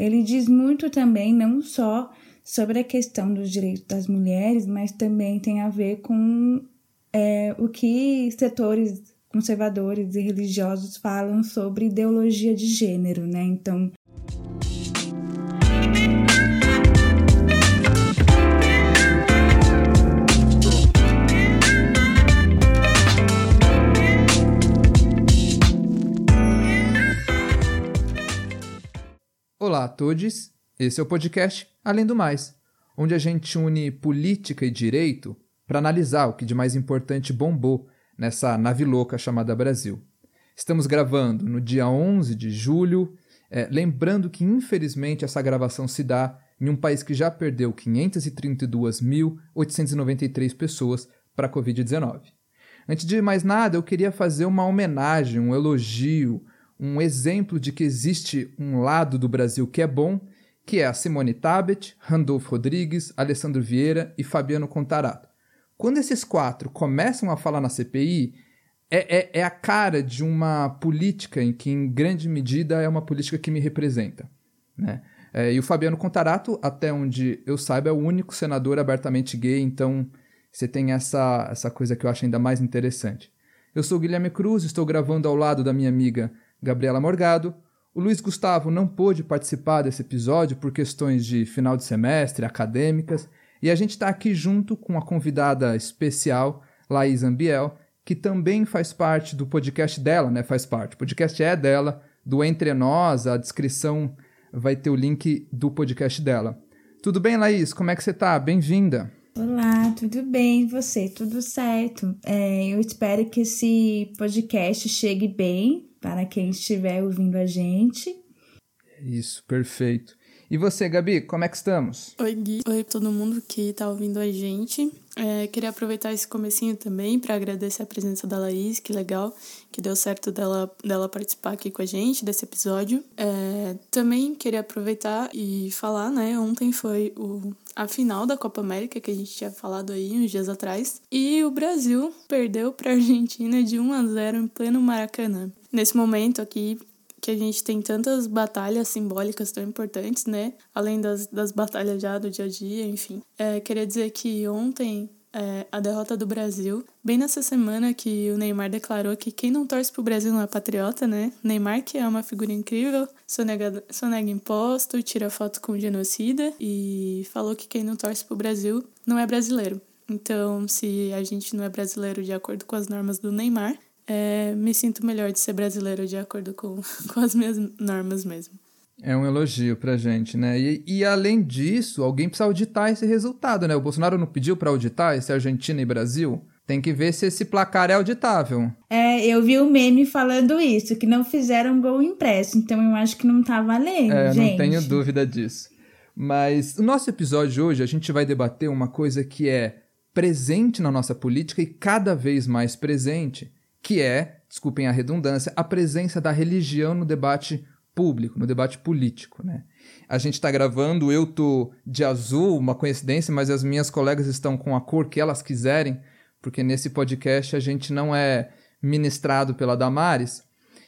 ele diz muito também, não só sobre a questão dos direitos das mulheres, mas também tem a ver com é, o que setores conservadores e religiosos falam sobre ideologia de gênero, né? Então, Olá a todos, esse é o podcast Além do Mais, onde a gente une política e direito para analisar o que de mais importante bombou nessa nave louca chamada Brasil. Estamos gravando no dia 11 de julho, é, lembrando que infelizmente essa gravação se dá em um país que já perdeu 532.893 pessoas para a Covid-19. Antes de mais nada, eu queria fazer uma homenagem, um elogio, um exemplo de que existe um lado do Brasil que é bom, que é a Simone Tabet, Randolfo Rodrigues, Alessandro Vieira e Fabiano Contarato. Quando esses quatro começam a falar na CPI, é, é, é, a cara de uma política em que, em grande medida, é uma política que me representa. Né? É, e o Fabiano Contarato, até onde eu saiba, é o único senador abertamente gay, então você tem essa, essa coisa que eu acho ainda mais interessante. Eu sou Guilherme Cruz, estou gravando ao lado da minha amiga Gabriela Morgado. O Luiz Gustavo não pôde participar desse episódio por questões de final de semestre, acadêmicas, e a gente está aqui junto com a convidada especial, Laís Ambiel, que também faz parte do podcast dela, né? Faz parte. O podcast é dela, do Entre Nós, a descrição vai ter o link do podcast dela. Tudo bem, Laís? Como é que você está? Bem-vinda. Olá, tudo bem? E você? Tudo certo? É, eu espero que esse podcast chegue bem para quem estiver ouvindo a gente. Isso, perfeito. E você, Gabi, como é que estamos? Oi, Gui. Oi, todo mundo que está ouvindo a gente. É, queria aproveitar esse comecinho também para agradecer a presença da Laís, que legal, que deu certo dela, dela participar aqui com a gente desse episódio. É, também queria aproveitar e falar, né? Ontem foi o, a final da Copa América, que a gente tinha falado aí uns dias atrás. E o Brasil perdeu para a Argentina de 1 a 0 em pleno Maracanã. Nesse momento aqui, que a gente tem tantas batalhas simbólicas tão importantes, né? Além das, das batalhas já do dia a dia, enfim. É, queria dizer que ontem é, a derrota do Brasil, bem nessa semana que o Neymar declarou que quem não torce pro Brasil não é patriota, né? Neymar, que é uma figura incrível, sonega, sonega imposto, tira foto com genocida e falou que quem não torce pro Brasil não é brasileiro. Então, se a gente não é brasileiro de acordo com as normas do Neymar, é, me sinto melhor de ser brasileiro de acordo com, com as minhas normas mesmo. É um elogio pra gente, né? E, e, além disso, alguém precisa auditar esse resultado, né? O Bolsonaro não pediu para auditar esse Argentina e Brasil? Tem que ver se esse placar é auditável. É, eu vi o meme falando isso, que não fizeram gol impresso, então eu acho que não tá valendo, é, gente. não tenho dúvida disso. Mas no nosso episódio de hoje, a gente vai debater uma coisa que é presente na nossa política e cada vez mais presente, que é, desculpem a redundância, a presença da religião no debate público, no debate político, né? A gente está gravando, eu tô de azul, uma coincidência, mas as minhas colegas estão com a cor que elas quiserem, porque nesse podcast a gente não é ministrado pela Damares.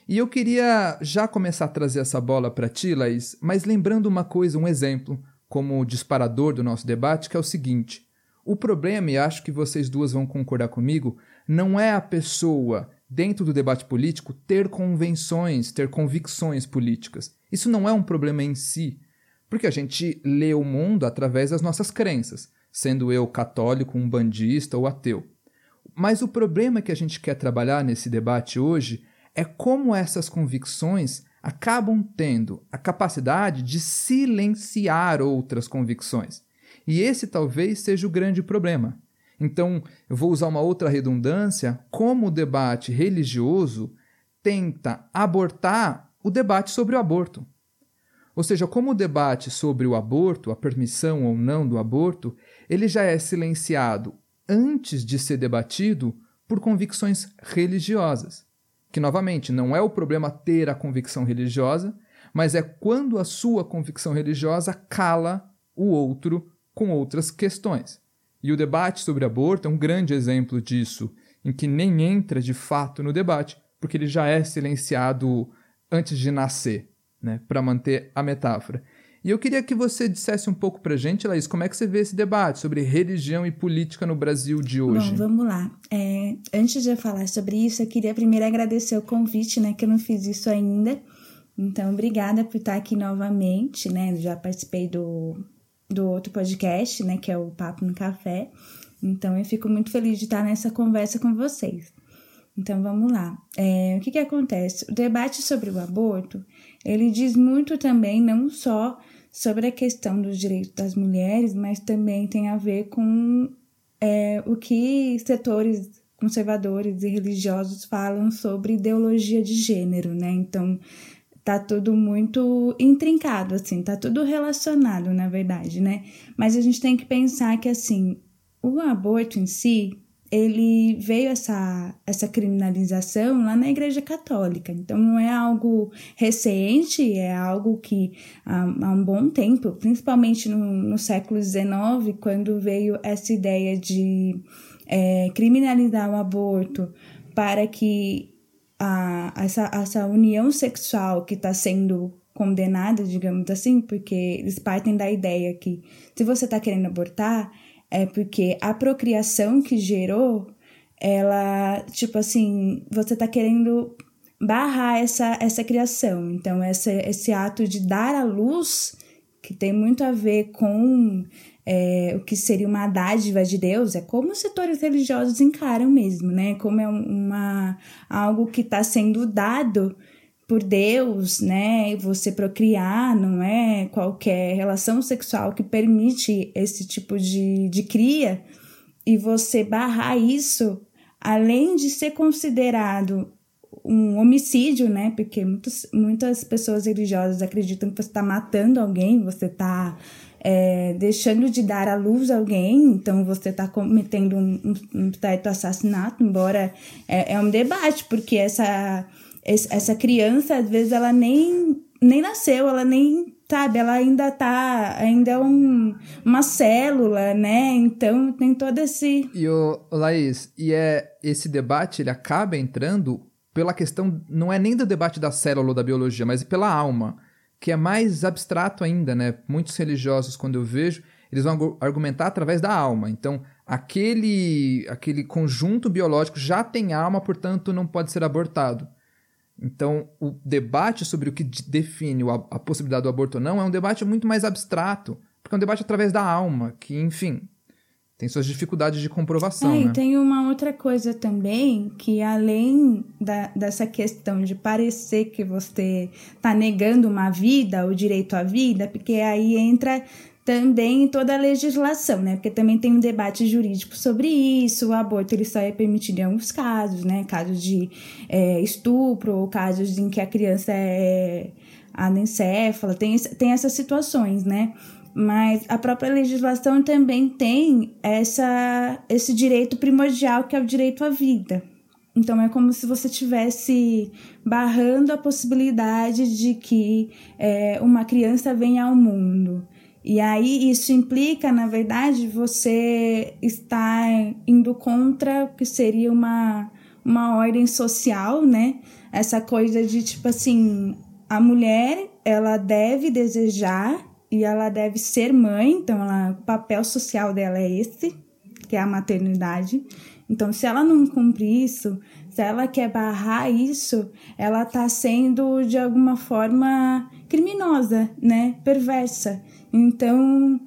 E eu queria já começar a trazer essa bola para ti, Laís, mas lembrando uma coisa, um exemplo, como disparador do nosso debate, que é o seguinte: o problema, e acho que vocês duas vão concordar comigo, não é a pessoa, dentro do debate político, ter convenções, ter convicções políticas. Isso não é um problema em si, porque a gente lê o mundo através das nossas crenças, sendo eu católico, um bandista ou ateu. Mas o problema que a gente quer trabalhar nesse debate hoje é como essas convicções acabam tendo a capacidade de silenciar outras convicções. E esse talvez seja o grande problema. Então, eu vou usar uma outra redundância, como o debate religioso tenta abortar o debate sobre o aborto. Ou seja, como o debate sobre o aborto, a permissão ou não do aborto, ele já é silenciado antes de ser debatido por convicções religiosas. Que, novamente, não é o problema ter a convicção religiosa, mas é quando a sua convicção religiosa cala o outro com outras questões. E o debate sobre aborto é um grande exemplo disso, em que nem entra de fato no debate, porque ele já é silenciado antes de nascer, né, para manter a metáfora. E eu queria que você dissesse um pouco pra gente, Laís, como é que você vê esse debate sobre religião e política no Brasil de hoje? Bom, vamos lá. É, antes de eu falar sobre isso, eu queria primeiro agradecer o convite, né, que eu não fiz isso ainda. Então, obrigada por estar aqui novamente, né? Já participei do, do outro podcast, né, que é o Papo no Café. Então, eu fico muito feliz de estar nessa conversa com vocês. Então, vamos lá. É, o que que acontece? O debate sobre o aborto, ele diz muito também, não só sobre a questão dos direitos das mulheres, mas também tem a ver com é, o que setores conservadores e religiosos falam sobre ideologia de gênero, né? Então, tá tudo muito intrincado, assim, tá tudo relacionado, na verdade, né? Mas a gente tem que pensar que, assim, o aborto em si, ele veio essa, essa criminalização lá na Igreja Católica. Então, não é algo recente, é algo que há, há um bom tempo, principalmente no, no século XIX, quando veio essa ideia de é, criminalizar o aborto para que a, essa, essa união sexual que está sendo condenada, digamos assim, porque eles partem da ideia que se você está querendo abortar, é porque a procriação que gerou, ela, tipo assim, você tá querendo barrar essa, essa criação. Então, essa, esse ato de dar à luz, que tem muito a ver com é, o que seria uma dádiva de Deus, é como os setores religiosos encaram mesmo, né? Como é uma, algo que está sendo dado por Deus, né? Você procriar, não é qualquer relação sexual que permite esse tipo de, de cria, e você barrar isso, além de ser considerado um homicídio, né? Porque muitas, muitas pessoas religiosas acreditam que você está matando alguém, você está é, deixando de dar à luz alguém, então você está cometendo um, um, certo assassinato, embora é, é um debate, porque essa essa criança, às vezes, ela nem, nem nasceu, ela nem, sabe, ela ainda tá, ainda é um, uma célula, né? Então tem todo esse... E o Laís, e é esse debate, ele acaba entrando pela questão, não é nem do debate da célula ou da biologia, mas pela alma, que é mais abstrato ainda, né? Muitos religiosos, quando eu vejo, eles vão argumentar através da alma. Então, aquele, aquele conjunto biológico já tem alma, portanto, não pode ser abortado. Então, o debate sobre o que define a, possibilidade do aborto ou não é um debate muito mais abstrato, porque é um debate através da alma, que, enfim, tem suas dificuldades de comprovação. É, né? e tem uma outra coisa também, que além da, dessa questão de parecer que você está negando uma vida, o direito à vida, porque aí entra também em toda a legislação, né? Porque também tem um debate jurídico sobre isso. O aborto ele só é permitido em alguns casos, né? Casos de é, estupro ou casos em que a criança é anencéfala, tem, tem essas situações, né? Mas a própria legislação também tem essa, esse direito primordial que é o direito à vida. Então é como se você tivesse barrando a possibilidade de que é, uma criança venha ao mundo. E aí isso implica, na verdade, você estar indo contra o que seria uma, uma ordem social, né? Essa coisa de tipo assim, a mulher, ela deve desejar e ela deve ser mãe, então ela, o papel social dela é esse, que é a maternidade. Então, se ela não cumprir isso, se ela quer barrar isso, ela está sendo de alguma forma criminosa, né? Perversa. Então,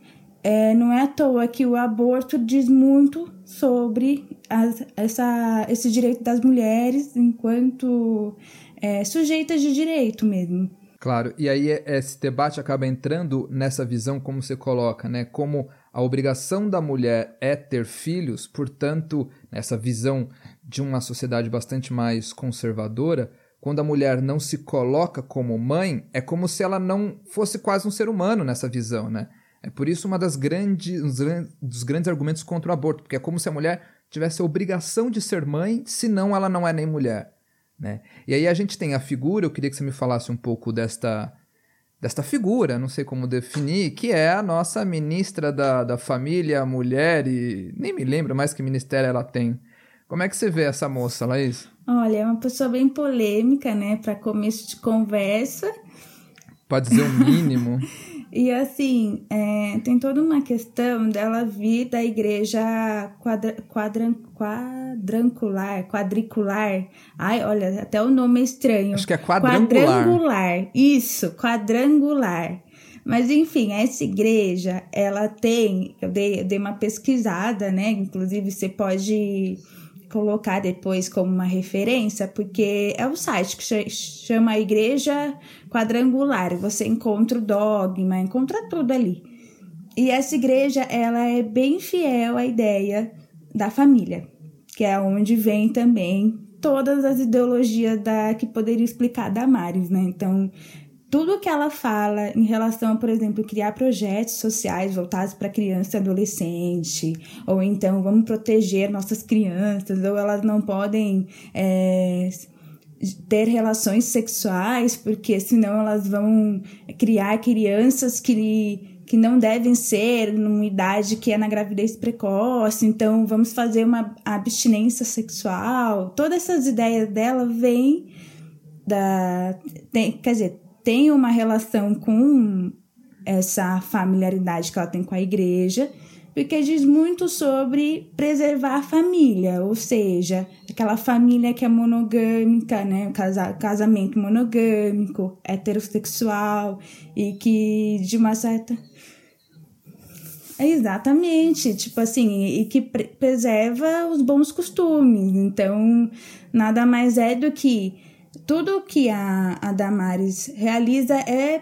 é, não é à toa que o aborto diz muito sobre as, essa, esse direito das mulheres enquanto é, sujeitas de direito mesmo. Claro, e aí esse debate acaba entrando nessa visão, como você coloca, né? Como a obrigação da mulher é ter filhos, portanto, nessa visão de uma sociedade bastante mais conservadora, quando a mulher não se coloca como mãe, é como se ela não fosse quase um ser humano nessa visão, né? É por isso uma das grandes, dos grandes argumentos contra o aborto, porque é como se a mulher tivesse a obrigação de ser mãe, senão ela não é nem mulher, né? E aí a gente tem a figura, eu queria que você me falasse um pouco desta desta figura, não sei como definir, que é a nossa ministra da, da família, mulher e nem me lembro mais que ministério ela tem. Como é que você vê essa moça, Laís? Olha, é uma pessoa bem polêmica, né, para começo de conversa. Pode dizer o mínimo. E assim, é, tem toda uma questão dela vir da igreja quadra, quadran, quadrangular, quadricular. Ai, olha, até o nome é estranho. Acho que é quadrangular. Quadrangular, isso, quadrangular. Mas enfim, essa igreja, ela tem, eu dei, eu dei uma pesquisada, né? Inclusive, você pode colocar depois como uma referência, porque é um site que chama Igreja Quadrangular. Você encontra o dogma, encontra tudo ali. E essa igreja, ela é bem fiel à ideia da família, que é onde vem também todas as ideologias da que poderia explicar Damares, né? Então, tudo que ela fala em relação, por exemplo, criar projetos sociais voltados para criança e adolescente, ou então vamos proteger nossas crianças, ou elas não podem é, ter relações sexuais, porque senão elas vão criar crianças que que não devem ser numa idade que é na gravidez precoce, então vamos fazer uma abstinência sexual. Todas essas ideias dela vêm da. Tem, quer dizer, tem uma relação com essa familiaridade que ela tem com a igreja, porque diz muito sobre preservar a família, ou seja, aquela família que é monogâmica, né, casamento monogâmico, heterossexual e que de uma certa Exatamente, tipo assim, e que preserva os bons costumes. Então, nada mais é do que tudo que a, a Damares realiza é,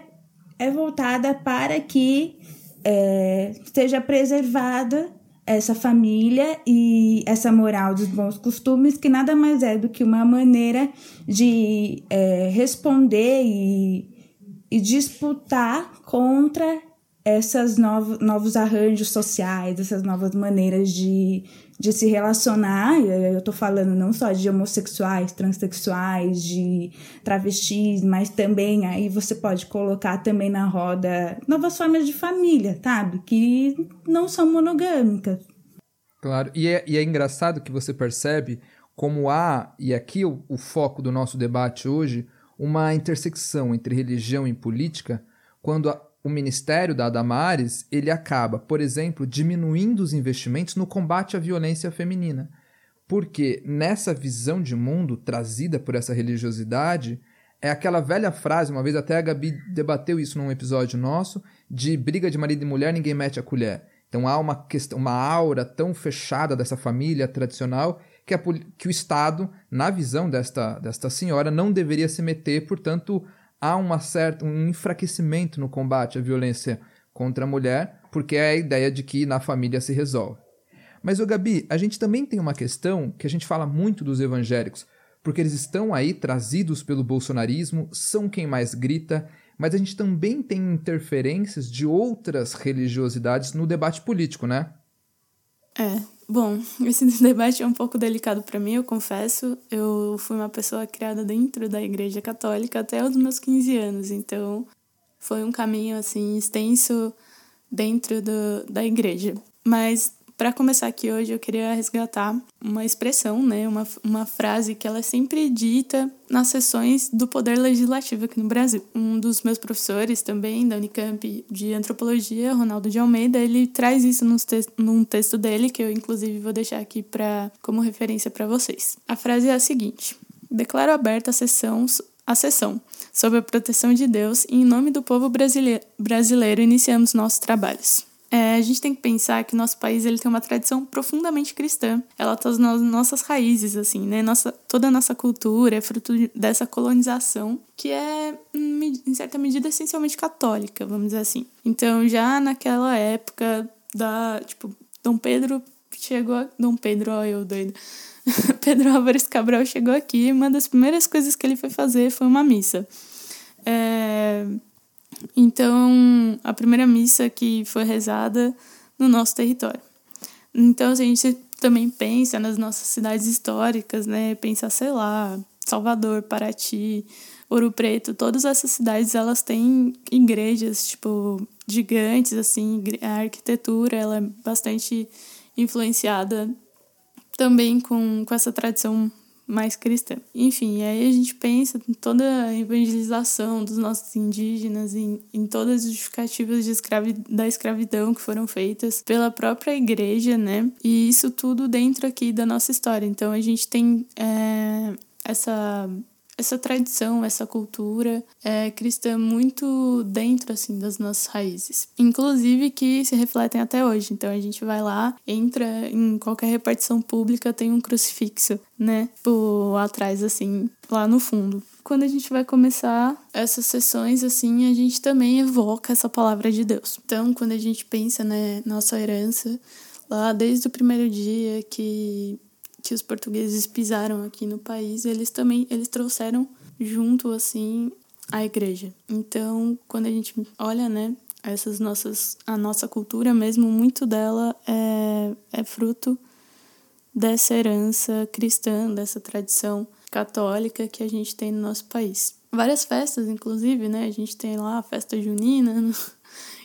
é voltada para que é, seja preservada essa família e essa moral dos bons costumes, que nada mais é do que uma maneira de é, responder e, e disputar contra esses novos, novos arranjos sociais, essas novas maneiras de, de se relacionar, eu tô falando não só de homossexuais, transexuais, de travestis, mas também aí você pode colocar também na roda novas formas de família, sabe? Que não são monogâmicas. Claro, e é, e é engraçado que você percebe como há, e aqui o, o foco do nosso debate hoje, uma intersecção entre religião e política, quando a, o ministério da Adamares ele acaba, por exemplo, diminuindo os investimentos no combate à violência feminina. Porque nessa visão de mundo trazida por essa religiosidade, é aquela velha frase, uma vez até a Gabi debateu isso num episódio nosso, de briga de marido e mulher, ninguém mete a colher. Então há uma, questão, uma aura tão fechada dessa família tradicional que, a, que o Estado, na visão desta, desta senhora, não deveria se meter, portanto, há uma certa, um enfraquecimento no combate à violência contra a mulher, porque é a ideia de que na família se resolve. Mas, o Gabi, a gente também tem uma questão que a gente fala muito dos evangélicos, porque eles estão aí trazidos pelo bolsonarismo, são quem mais grita, mas a gente também tem interferências de outras religiosidades no debate político, né? É, Bom, esse debate é um pouco delicado para mim, eu confesso. Eu fui uma pessoa criada dentro da Igreja Católica até os meus 15 anos, então foi um caminho assim extenso dentro do, da igreja. Mas para começar aqui hoje, eu queria resgatar uma expressão, né, uma, uma frase que ela é sempre dita nas sessões do Poder Legislativo aqui no Brasil. Um dos meus professores também, da Unicamp, de Antropologia, Ronaldo de Almeida, ele traz isso num, te num texto dele, que eu inclusive vou deixar aqui pra, como referência para vocês. A frase é a seguinte: Declaro aberta a sessão a sessão sob a proteção de Deus e em nome do povo brasileiro, brasileiro iniciamos nossos trabalhos. É, a gente tem que pensar que o nosso país ele tem uma tradição profundamente cristã. Ela está nas nossas raízes, assim, né? Nossa, toda a nossa cultura é fruto dessa colonização que é, em certa medida, essencialmente católica, vamos dizer assim. Então, já naquela época da, tipo, Dom Pedro chegou... A... Dom Pedro, ó, eu doido. Pedro Álvares Cabral chegou aqui e uma das primeiras coisas que ele foi fazer foi uma missa. É, então, a primeira missa que foi rezada no nosso território. Então, a gente também pensa nas nossas cidades históricas, né? Pensa, sei lá, Salvador, Paraty, Ouro Preto, todas essas cidades, elas têm igrejas, tipo, gigantes, assim, a arquitetura, ela é bastante influenciada também com, com essa tradição mais cristã. Enfim, aí a gente pensa em toda a evangelização dos nossos indígenas, em, em todas as justificativas de escravi da escravidão que foram feitas pela própria igreja, né? E isso tudo dentro aqui da nossa história. Então a gente tem é, essa essa tradição, essa cultura é, cristã muito dentro assim das nossas raízes, inclusive que se refletem até hoje. Então a gente vai lá, entra em qualquer repartição pública tem um crucifixo, né, por atrás assim, lá no fundo. Quando a gente vai começar essas sessões assim, a gente também evoca essa palavra de Deus. Então, quando a gente pensa, né, nossa herança lá desde o primeiro dia que que os portugueses pisaram aqui no país, eles também eles trouxeram junto assim a igreja. Então, quando a gente olha, né, essas nossas a nossa cultura mesmo, muito dela é, é fruto dessa herança cristã, dessa tradição católica que a gente tem no nosso país. Várias festas, inclusive, né? A gente tem lá a festa junina,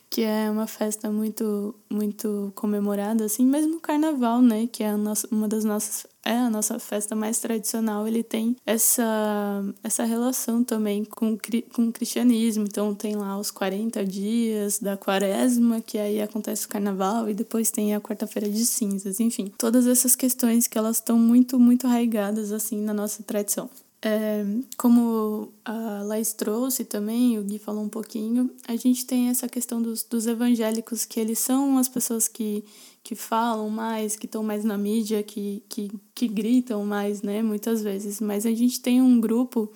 que é uma festa muito muito comemorada assim, mesmo o carnaval, né, que é a nossa, uma das nossas é a nossa festa mais tradicional, ele tem essa essa relação também com com o cristianismo. Então tem lá os 40 dias da Quaresma, que aí acontece o carnaval e depois tem a quarta-feira de cinzas, enfim. Todas essas questões que elas estão muito muito arraigadas assim na nossa tradição. É, como a Laís trouxe também, o Gui falou um pouquinho, a gente tem essa questão dos, dos evangélicos, que eles são as pessoas que, que falam mais, que estão mais na mídia, que, que, que gritam mais, né, muitas vezes. Mas a gente tem um grupo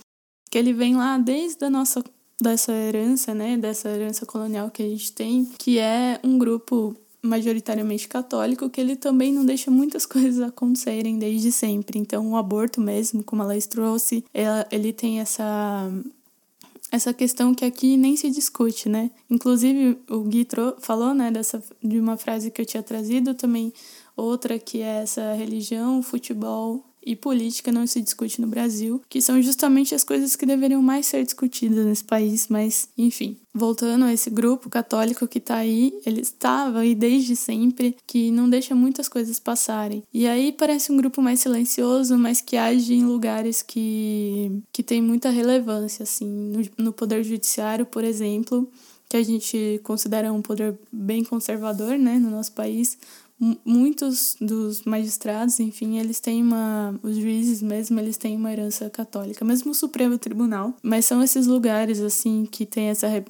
que ele vem lá desde a nossa dessa herança, né, dessa herança colonial que a gente tem, que é um grupo majoritariamente católico, que ele também não deixa muitas coisas acontecerem desde sempre. Então, o aborto mesmo, como a Laís trouxe, ele tem essa essa questão que aqui nem se discute, né? Inclusive, o Gui falou, né, dessa, de uma frase que eu tinha trazido também, outra que é essa religião, futebol e política não se discute no Brasil, que são justamente as coisas que deveriam mais ser discutidas nesse país, mas enfim. Voltando a esse grupo católico que tá aí, ele estava aí desde sempre, que não deixa muitas coisas passarem. E aí parece um grupo mais silencioso, mas que age em lugares que, que tem muita relevância, assim, no, no poder judiciário, por exemplo, que a gente considera um poder bem conservador, né, no nosso país, muitos dos magistrados, enfim, eles têm uma. Os juízes mesmo, eles têm uma herança católica, mesmo o Supremo Tribunal. Mas são esses lugares, assim, que tem essa, é,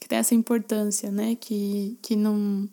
que tem essa importância, né? Que, que não.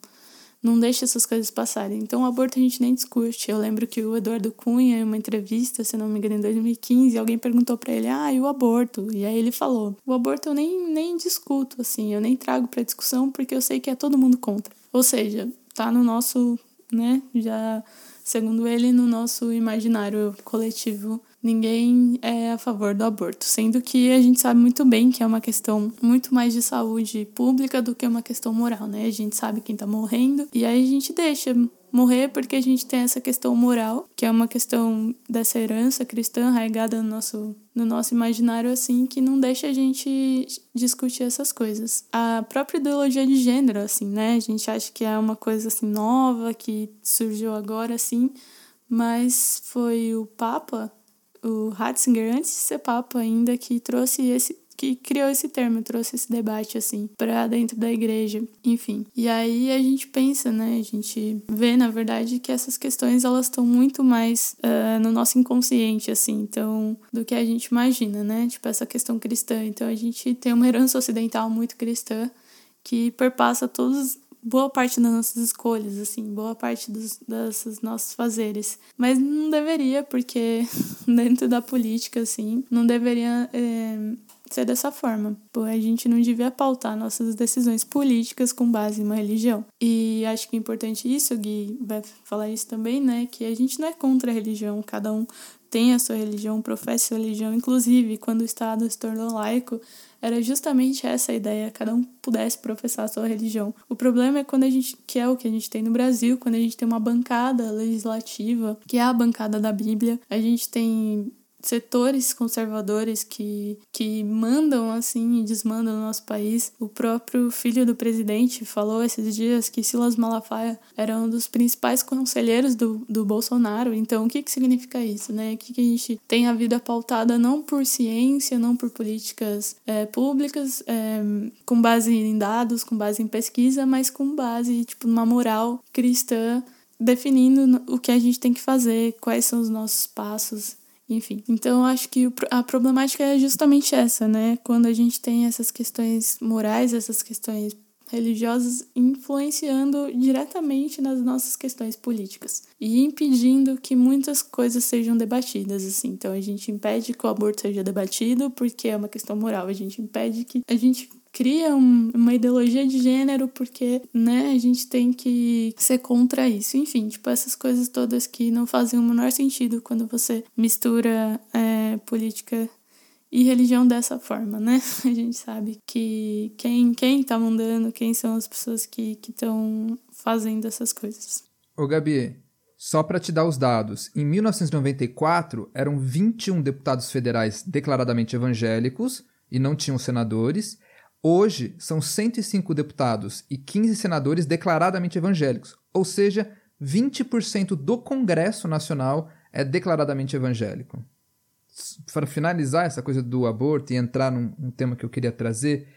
Não deixa essas coisas passarem. Então, o aborto a gente nem discute. Eu lembro que o Eduardo Cunha, em uma entrevista, se não me engano, em 2015, alguém perguntou para ele: Ah, e o aborto? E aí ele falou: O aborto eu nem, nem discuto, assim, eu nem trago para discussão porque eu sei que é todo mundo contra. Ou seja, tá no nosso, né, já segundo ele, no nosso imaginário coletivo, ninguém é a favor do aborto, sendo que a gente sabe muito bem que é uma questão muito mais de saúde pública do que uma questão moral, né? A gente sabe quem tá morrendo e aí a gente deixa morrer porque a gente tem essa questão moral, que é uma questão dessa herança cristã arraigada no nosso, no nosso imaginário, assim, que não deixa a gente discutir essas coisas. A própria ideologia de gênero, assim, né? A gente acha que é uma coisa, assim, nova, que surgiu agora, assim, mas foi o Papa, o Ratzinger, antes de ser Papa ainda, que trouxe esse que criou esse termo, trouxe esse debate assim para dentro da igreja, enfim. E aí a gente pensa, né? A gente vê, na verdade, que essas questões elas estão muito mais uh, no nosso inconsciente, assim, então, do que a gente imagina, né? Tipo essa questão cristã. Então a gente tem uma herança ocidental muito cristã que perpassa todos boa parte das nossas escolhas, assim, boa parte dos, nossos fazeres. Mas não deveria, porque dentro da política, assim, não deveria é, ser dessa forma. A gente não devia pautar nossas decisões políticas com base em uma religião. E acho que é importante isso, o Gui vai falar isso também, né? Que a gente não é contra a religião, cada um tem a sua religião, professa sua religião. Inclusive, quando o Estado se tornou laico, era justamente essa a ideia, cada um pudesse professar a sua religião. O problema é quando a gente, que é o que a gente tem no Brasil, quando a gente tem uma bancada legislativa, que é a bancada da Bíblia, a gente tem setores conservadores que, que mandam assim e desmandam no nosso país. O próprio filho do presidente falou esses dias que Silas Malafaia era um dos principais conselheiros do, do Bolsonaro. Então, o que, que significa isso, né? Que, que a gente tem a vida pautada não por ciência, não por políticas é, públicas, é, com base em dados, com base em pesquisa, mas com base, tipo, numa moral cristã definindo o que a gente tem que fazer, quais são os nossos passos enfim, então acho que a problemática é justamente essa, né? Quando a gente tem essas questões morais, essas questões religiosas influenciando diretamente nas nossas questões políticas e impedindo que muitas coisas sejam debatidas assim. Então a gente impede que o aborto seja debatido porque é uma questão moral, a gente impede que a gente cria um, uma ideologia de gênero porque, né, a gente tem que ser contra isso. Enfim, tipo, essas coisas todas que não fazem o menor sentido quando você mistura é, política e religião dessa forma, né? A gente sabe que quem, quem tá mandando, quem são as pessoas que estão fazendo essas coisas. Ô, Gabi, só para te dar os dados, em 1994 eram 21 deputados federais declaradamente evangélicos e não tinham senadores, Hoje, são 105 deputados e 15 senadores declaradamente evangélicos, ou seja, 20% do Congresso Nacional é declaradamente evangélico. Para finalizar essa coisa do aborto e entrar num, num tema que eu queria trazer,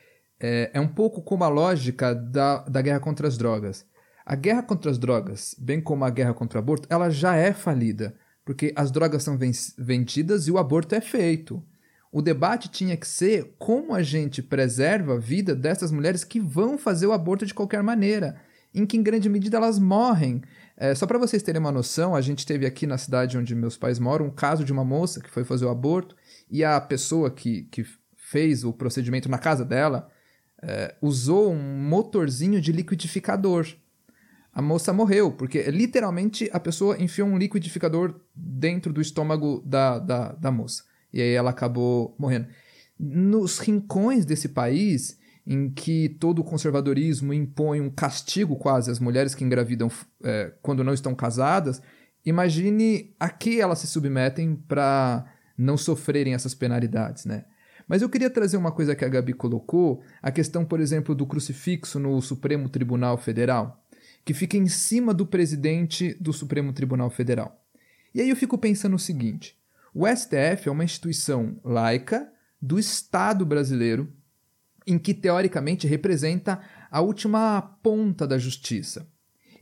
é, é, um pouco como a lógica da, da guerra contra as drogas. A guerra contra as drogas, bem como a guerra contra o aborto, ela já é falida, porque as drogas são vendidas e o aborto é feito. O debate tinha que ser como a gente preserva a vida dessas mulheres que vão fazer o aborto de qualquer maneira, em que em grande medida elas morrem. É, só para vocês terem uma noção, a gente teve aqui na cidade onde meus pais moram um caso de uma moça que foi fazer o aborto e a pessoa que, que fez o procedimento na casa dela é, usou um motorzinho de liquidificador. A moça morreu, porque literalmente a pessoa enfiou um liquidificador dentro do estômago da, da, da moça e aí ela acabou morrendo. Nos rincões desse país, em que todo o conservadorismo impõe um castigo quase às mulheres que engravidam é, quando não estão casadas, imagine a que elas se submetem para não sofrerem essas penalidades, né? Mas eu queria trazer uma coisa que a Gabi colocou, a questão, por exemplo, do crucifixo no Supremo Tribunal Federal, que fica em cima do presidente do Supremo Tribunal Federal. E aí eu fico pensando o seguinte: o STF é uma instituição laica do Estado brasileiro, em que teoricamente representa a última ponta da justiça.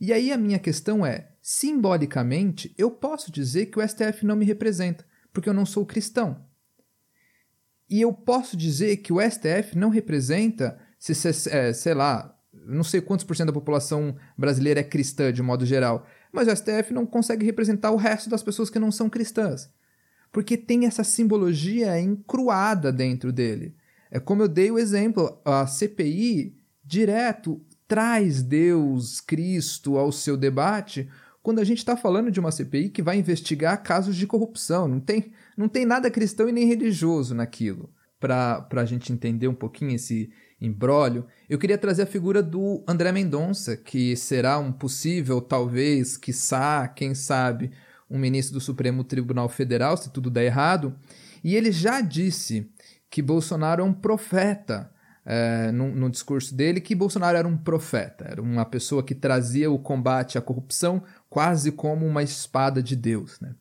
E aí a minha questão é: simbolicamente, eu posso dizer que o STF não me representa, porque eu não sou cristão. E eu posso dizer que o STF não representa, se, se é, sei lá, não sei quantos por cento da população brasileira é cristã de modo geral, mas o STF não consegue representar o resto das pessoas que não são cristãs porque tem essa simbologia encruada dentro dele. É como eu dei o exemplo, a CPI direto traz Deus, Cristo ao seu debate, quando a gente está falando de uma CPI que vai investigar casos de corrupção. Não tem, não tem nada cristão e nem religioso naquilo. Para a gente entender um pouquinho esse embrólio, eu queria trazer a figura do André Mendonça, que será um possível, talvez, quiçá, quem sabe, um ministro do Supremo Tribunal Federal, se tudo der errado, e ele já disse que Bolsonaro é um profeta. É, no, no, discurso dele, que Bolsonaro era um profeta, era uma pessoa que trazia o combate à corrupção quase como uma espada de Deus. Né?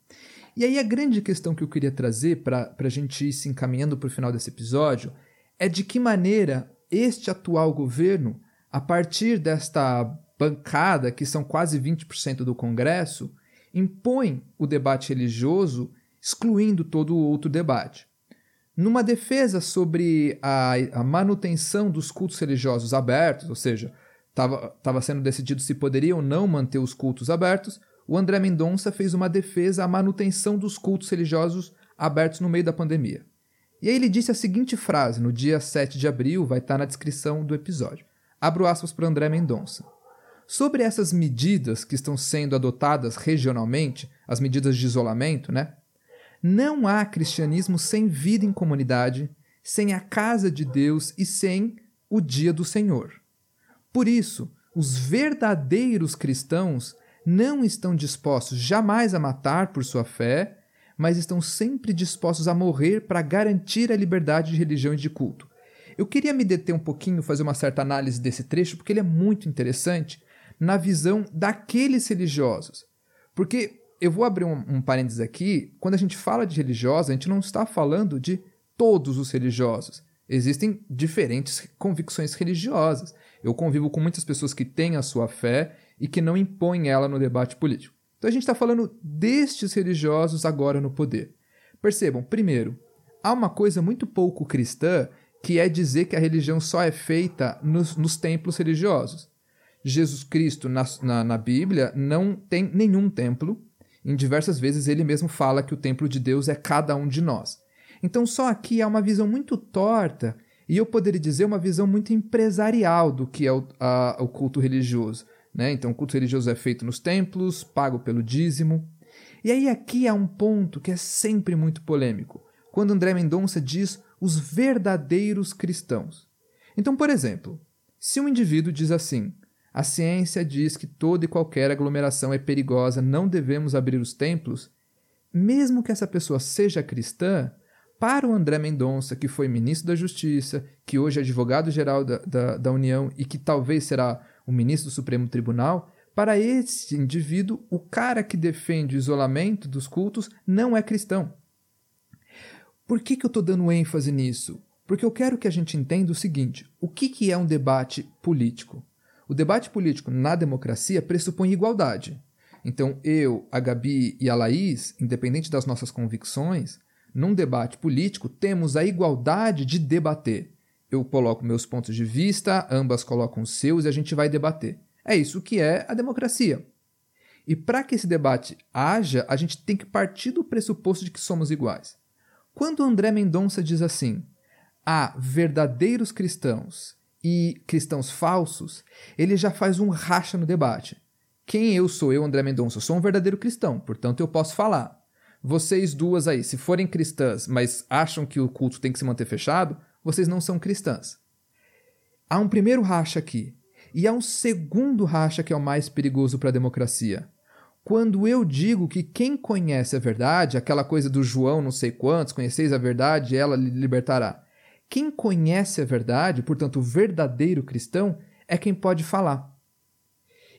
E aí a grande questão que eu queria trazer para a gente ir se encaminhando para o final desse episódio é de que maneira este atual governo, a partir desta bancada, que são quase 20% do Congresso, impõe o debate religioso, excluindo todo o outro debate. Numa defesa sobre a, a manutenção dos cultos religiosos abertos, ou seja, estava sendo decidido se poderiam ou não manter os cultos abertos, o André Mendonça fez uma defesa à manutenção dos cultos religiosos abertos no meio da pandemia. E aí ele disse a seguinte frase no dia 7 de abril, vai estar na descrição do episódio. Abro aspas para André Mendonça. Sobre essas medidas que estão sendo adotadas regionalmente, as medidas de isolamento, né? Não há cristianismo sem vida em comunidade, sem a casa de Deus e sem o dia do Senhor. Por isso, os verdadeiros cristãos não estão dispostos jamais a matar por sua fé, mas estão sempre dispostos a morrer para garantir a liberdade de religião e de culto. Eu queria me deter um pouquinho, fazer uma certa análise desse trecho, porque ele é muito interessante na visão daqueles religiosos. Porque eu vou abrir um, um parênteses aqui, quando a gente fala de religiosa, a gente não está falando de todos os religiosos. Existem diferentes convicções religiosas. Eu convivo com muitas pessoas que têm a sua fé e que não impõem ela no debate político. Então a gente está falando destes religiosos agora no poder. Percebam, primeiro, há uma coisa muito pouco cristã que é dizer que a religião só é feita nos, nos templos religiosos. Jesus Cristo, na, na, na Bíblia, não tem nenhum templo. Em diversas vezes ele mesmo fala que o templo de Deus é cada um de nós. Então, só aqui há uma visão muito torta e eu poderia dizer uma visão muito empresarial do que é o, a, o culto religioso. Né? Então, o culto religioso é feito nos templos, pago pelo dízimo. E aí, aqui há um ponto que é sempre muito polêmico, quando André Mendonça diz os verdadeiros cristãos. Então, por exemplo, se um indivíduo diz assim: a ciência diz que toda e qualquer aglomeração é perigosa, não devemos abrir os templos, mesmo que essa pessoa seja cristã, para o André Mendonça, que foi ministro da Justiça, que hoje é advogado-geral da, da, da União e que talvez será o ministro do Supremo Tribunal, para esse indivíduo, o cara que defende o isolamento dos cultos não é cristão. Por que, que eu estou dando ênfase nisso? Porque eu quero que a gente entenda o seguinte: o que, que é um debate político? O debate político na democracia pressupõe igualdade. Então, eu, a Gabi e a Laís, independente das nossas convicções, num debate político temos a igualdade de debater eu coloco meus pontos de vista, ambas colocam os seus e a gente vai debater. É isso que é a democracia. E para que esse debate haja, a gente tem que partir do pressuposto de que somos iguais. Quando André Mendonça diz assim: há verdadeiros cristãos e cristãos falsos, ele já faz um racha no debate. Quem eu sou, eu, André Mendonça? Eu sou um verdadeiro cristão, portanto eu posso falar. Vocês duas aí, se forem cristãs, mas acham que o culto tem que se manter fechado, vocês não são cristãs. Há um primeiro racha aqui, e há um segundo racha que é o mais perigoso para a democracia. Quando eu digo que quem conhece a verdade, aquela coisa do João não sei quantos, conheceis a verdade, ela lhe libertará. Quem conhece a verdade, portanto, o verdadeiro cristão, é quem pode falar.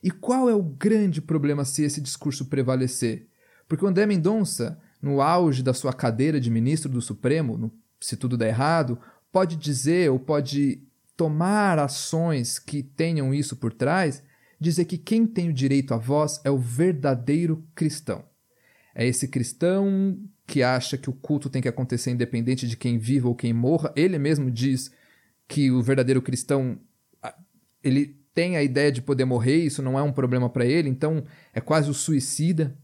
E qual é o grande problema se esse discurso prevalecer? Porque o André Mendonça, no auge da sua cadeira de ministro do Supremo, no, se tudo der errado, pode dizer ou pode tomar ações que tenham isso por trás, dizer que quem tem o direito à voz é o verdadeiro cristão. É esse cristão que acha que o culto tem que acontecer independente de quem viva ou quem morra. Ele mesmo diz que o verdadeiro cristão ele tem a ideia de poder morrer, isso não é um problema para ele, então é quase o suicida.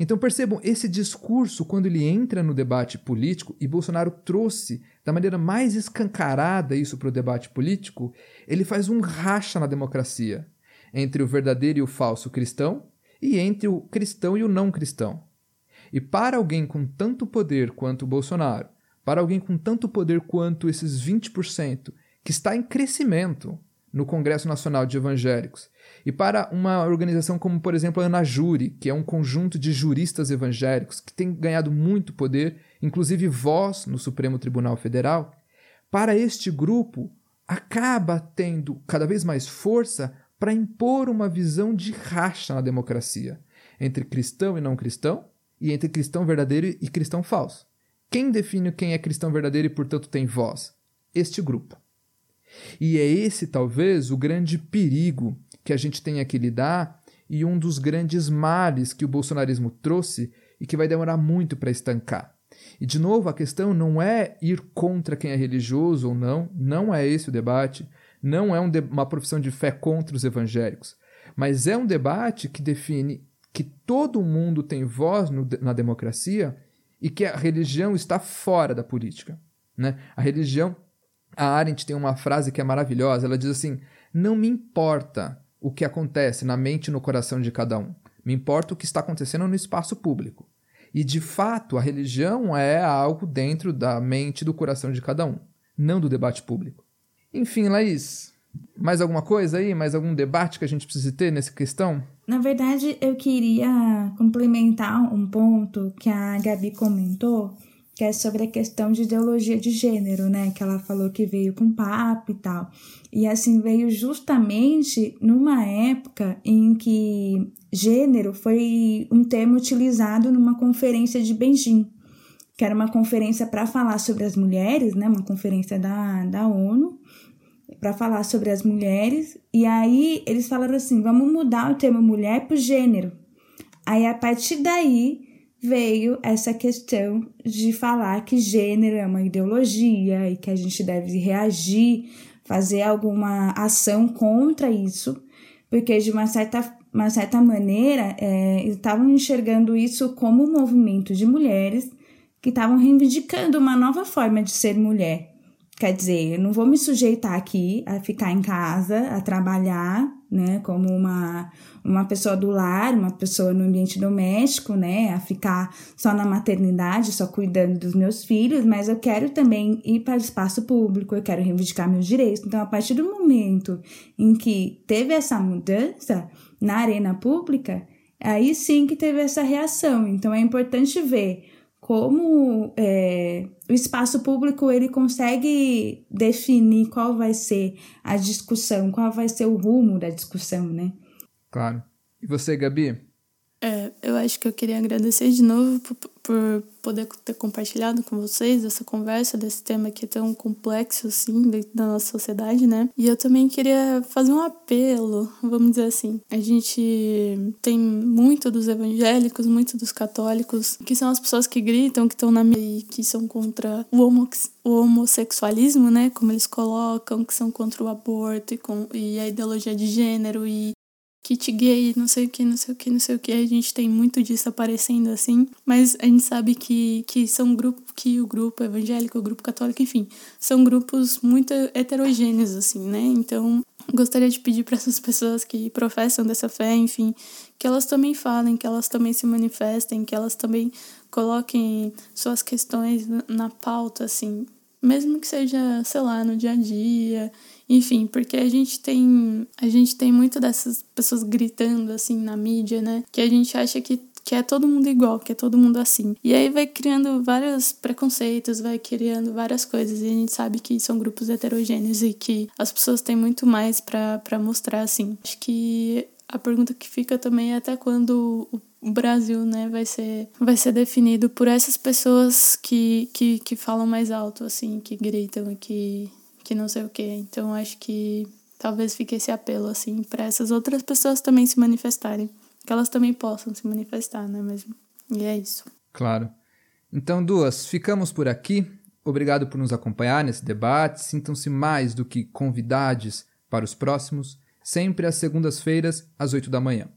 Então percebam, esse discurso, quando ele entra no debate político, e Bolsonaro trouxe da maneira mais escancarada isso para o debate político, ele faz um racha na democracia entre o verdadeiro e o falso cristão e entre o cristão e o não cristão. E para alguém com tanto poder quanto o Bolsonaro, para alguém com tanto poder quanto esses 20%, que está em crescimento no Congresso Nacional de Evangélicos, e para uma organização como, por exemplo, a Anajure, que é um conjunto de juristas evangélicos que tem ganhado muito poder, inclusive voz no Supremo Tribunal Federal, para este grupo acaba tendo cada vez mais força para impor uma visão de racha na democracia entre cristão e não cristão e entre cristão verdadeiro e cristão falso. Quem define quem é cristão verdadeiro e, portanto, tem voz? Este grupo. E é esse, talvez, o grande perigo que a gente tem que lidar e um dos grandes males que o bolsonarismo trouxe e que vai demorar muito para estancar. E, de novo, a questão não é ir contra quem é religioso ou não, não é esse o debate, não é um de uma profissão de fé contra os evangélicos, mas é um debate que define que todo mundo tem voz no, na democracia e que a religião está fora da política. Né? A religião a Arendt tem uma frase que é maravilhosa. Ela diz assim: Não me importa o que acontece na mente e no coração de cada um. Me importa o que está acontecendo no espaço público. E de fato, a religião é algo dentro da mente e do coração de cada um, não do debate público. Enfim, Laís, Mais alguma coisa aí? Mais algum debate que a gente precisa ter nessa questão? Na verdade, eu queria complementar um ponto que a Gabi comentou, que é sobre a questão de ideologia de gênero, né? Que ela falou que veio com papo e tal. E assim, veio justamente numa época em que gênero foi um termo utilizado numa conferência de Beijing, que era uma conferência para falar sobre as mulheres, né? Uma conferência da, da ONU para falar sobre as mulheres. E aí eles falaram assim: vamos mudar o termo mulher para gênero. Aí a partir daí veio essa questão de falar que gênero é uma ideologia e que a gente deve reagir, fazer alguma ação contra isso, porque de uma certa, uma certa maneira é, estavam enxergando isso como um movimento de mulheres que estavam reivindicando uma nova forma de ser mulher. Quer dizer, eu não vou me sujeitar aqui a ficar em casa, a trabalhar, né, como uma, uma pessoa do lar, uma pessoa no ambiente doméstico, né, a ficar só na maternidade, só cuidando dos meus filhos, mas eu quero também ir para o espaço público, eu quero reivindicar meus direitos. Então, a partir do momento em que teve essa mudança na arena pública, aí sim que teve essa reação. Então, é importante ver como é, o espaço público ele consegue definir qual vai ser a discussão, qual vai ser o rumo da discussão, né? Claro. E você, Gabi? É, eu acho que eu queria agradecer de novo por, por, poder ter compartilhado com vocês essa conversa desse tema que é tão complexo assim dentro da nossa sociedade, né? E eu também queria fazer um apelo, vamos dizer assim. A gente tem muito dos evangélicos, muito dos católicos, que são as pessoas que gritam, que estão na e que são contra o, homo, o homossexualismo, né? Como eles colocam, que são contra o aborto e, com, e a ideologia de gênero e kit gay, não sei o que, não sei o que, não sei o que. A gente tem muito disso aparecendo assim, mas a gente sabe que, que são grupos, que o grupo evangélico, o grupo católico, enfim, são grupos muito heterogêneos, assim, né? Então, gostaria de pedir para essas pessoas que professam dessa fé, enfim, que elas também falem, que elas também se manifestem, que elas também coloquem suas questões na pauta, assim, mesmo que seja, sei lá, no dia a dia, enfim, porque a gente tem a gente tem muito dessas pessoas gritando assim na mídia, né? Que a gente acha que que é todo mundo igual, que é todo mundo assim. E aí vai criando vários preconceitos, vai criando várias coisas. E a gente sabe que são grupos heterogêneos e que as pessoas têm muito mais para mostrar, assim. Acho que a pergunta que fica também é até quando o Brasil, né, vai ser, vai ser definido por essas pessoas que, que, que falam mais alto, assim, que gritam que que não sei o quê. Então acho que talvez fique esse apelo assim para essas outras pessoas também se manifestarem, que elas também possam se manifestar, não é mesmo? E é isso. Claro. Então, duas, ficamos por aqui. Obrigado por nos acompanhar nesse debate. Sintam-se mais do que convidados para os próximos, sempre às segundas-feiras, às 8 da manhã.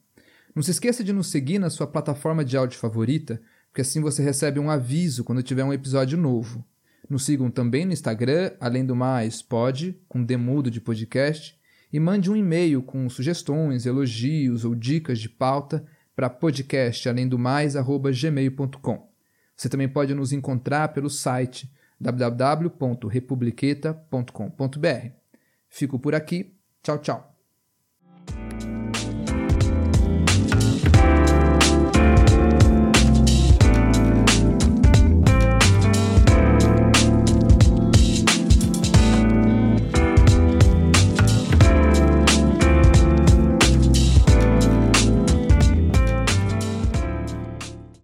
Não se esqueça de nos seguir na sua plataforma de áudio favorita, porque assim você recebe um aviso quando tiver um episódio novo. Nos sigam também no Instagram, além do mais, pode, com demudo de podcast, e mande um e-mail com sugestões, elogios ou dicas de pauta para podcast além do mais gmail.com. Você também pode nos encontrar pelo site www.republiqueta.com.br. Fico por aqui. Tchau, tchau.